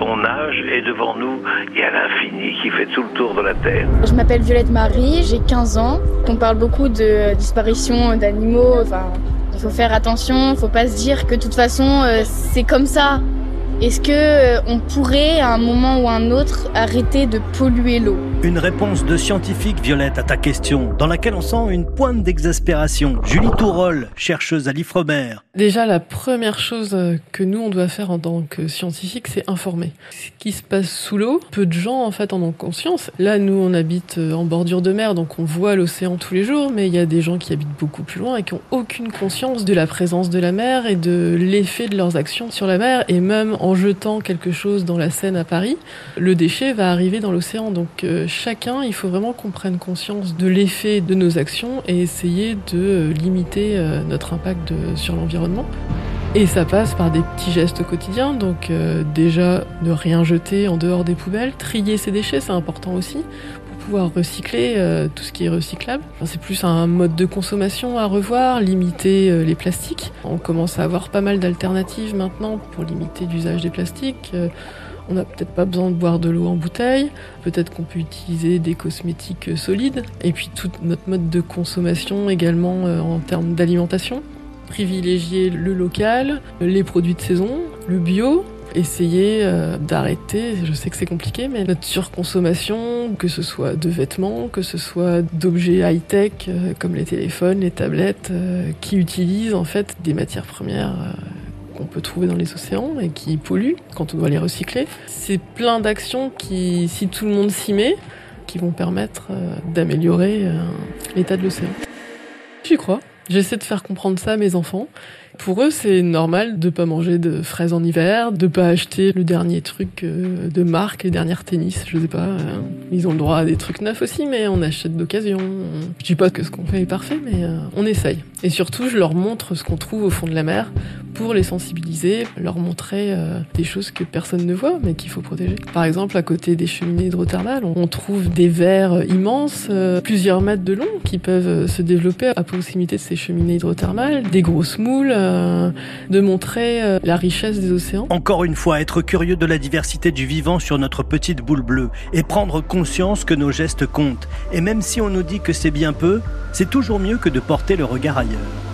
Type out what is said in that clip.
on nage et devant nous, il y a l'infini qui fait tout le tour de la Terre. Je m'appelle Violette Marie, j'ai 15 ans. On parle beaucoup de disparition d'animaux. Enfin, il faut faire attention, il faut pas se dire que de toute façon, euh, c'est comme ça. Est-ce que euh, on pourrait, à un moment ou un autre, arrêter de polluer l'eau? Une réponse de scientifique, Violette, à ta question, dans laquelle on sent une pointe d'exaspération. Julie Tourol, chercheuse à l'Ifremer. Déjà, la première chose que nous, on doit faire en tant que scientifique, c'est informer. Ce qui se passe sous l'eau, peu de gens, en fait, en ont conscience. Là, nous, on habite euh, en bordure de mer, donc on voit l'océan tous les jours, mais il y a des gens qui habitent beaucoup plus loin et qui ont aucune conscience de la présence de la mer et de l'effet de leurs actions sur la mer, et même en jetant quelque chose dans la Seine à Paris, le déchet va arriver dans l'océan. Donc euh, chacun, il faut vraiment qu'on prenne conscience de l'effet de nos actions et essayer de euh, limiter euh, notre impact sur l'environnement. Et ça passe par des petits gestes quotidiens, donc déjà ne rien jeter en dehors des poubelles, trier ses déchets, c'est important aussi, pouvoir recycler euh, tout ce qui est recyclable. c'est plus un mode de consommation à revoir, limiter euh, les plastiques. On commence à avoir pas mal d'alternatives maintenant pour limiter l'usage des plastiques. Euh, on n'a peut-être pas besoin de boire de l'eau en bouteille, peut-être qu'on peut utiliser des cosmétiques solides, et puis tout notre mode de consommation également en termes d'alimentation. Privilégier le local, les produits de saison, le bio, essayer euh, d'arrêter, je sais que c'est compliqué, mais notre surconsommation, que ce soit de vêtements, que ce soit d'objets high-tech euh, comme les téléphones, les tablettes, euh, qui utilisent en fait des matières premières qu'on peut trouver dans les océans et qui polluent quand on doit les recycler. C'est plein d'actions qui, si tout le monde s'y met, qui vont permettre d'améliorer l'état de l'océan. J'y crois. J'essaie de faire comprendre ça à mes enfants. Pour eux, c'est normal de pas manger de fraises en hiver, de pas acheter le dernier truc euh, de marque, les dernières tennis, je sais pas. Euh, ils ont le droit à des trucs neufs aussi, mais on achète d'occasion. Je dis pas que ce qu'on fait est parfait, mais euh, on essaye. Et surtout, je leur montre ce qu'on trouve au fond de la mer pour les sensibiliser, leur montrer des choses que personne ne voit, mais qu'il faut protéger. Par exemple, à côté des cheminées hydrothermales, on trouve des vers immenses, plusieurs mètres de long, qui peuvent se développer à proximité de ces cheminées hydrothermales, des grosses moules euh, de montrer euh, la richesse des océans. Encore une fois, être curieux de la diversité du vivant sur notre petite boule bleue et prendre conscience que nos gestes comptent. Et même si on nous dit que c'est bien peu, c'est toujours mieux que de porter le regard ailleurs.